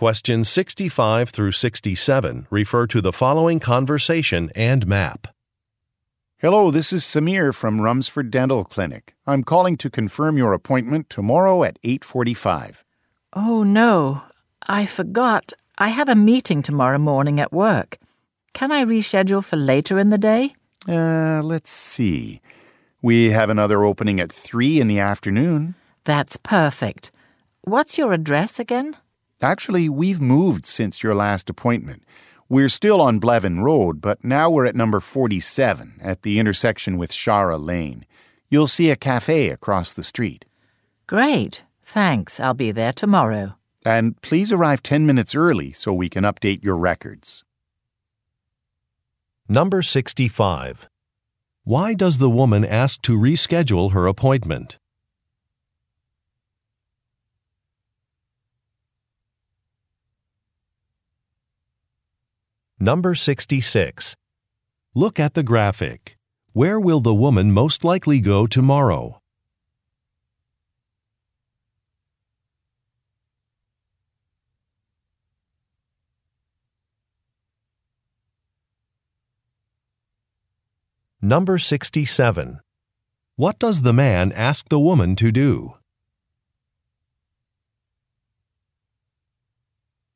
Questions 65 through 67 refer to the following conversation and map. Hello, this is Samir from Rumsford Dental Clinic. I'm calling to confirm your appointment tomorrow at 8:45. Oh, no. I forgot. I have a meeting tomorrow morning at work. Can I reschedule for later in the day? Uh, let's see. We have another opening at 3 in the afternoon. That's perfect. What's your address again? Actually, we've moved since your last appointment. We're still on Blevin Road, but now we're at number 47 at the intersection with Shara Lane. You'll see a cafe across the street. Great. Thanks. I'll be there tomorrow. And please arrive 10 minutes early so we can update your records. Number 65. Why does the woman ask to reschedule her appointment? Number 66. Look at the graphic. Where will the woman most likely go tomorrow? Number 67. What does the man ask the woman to do?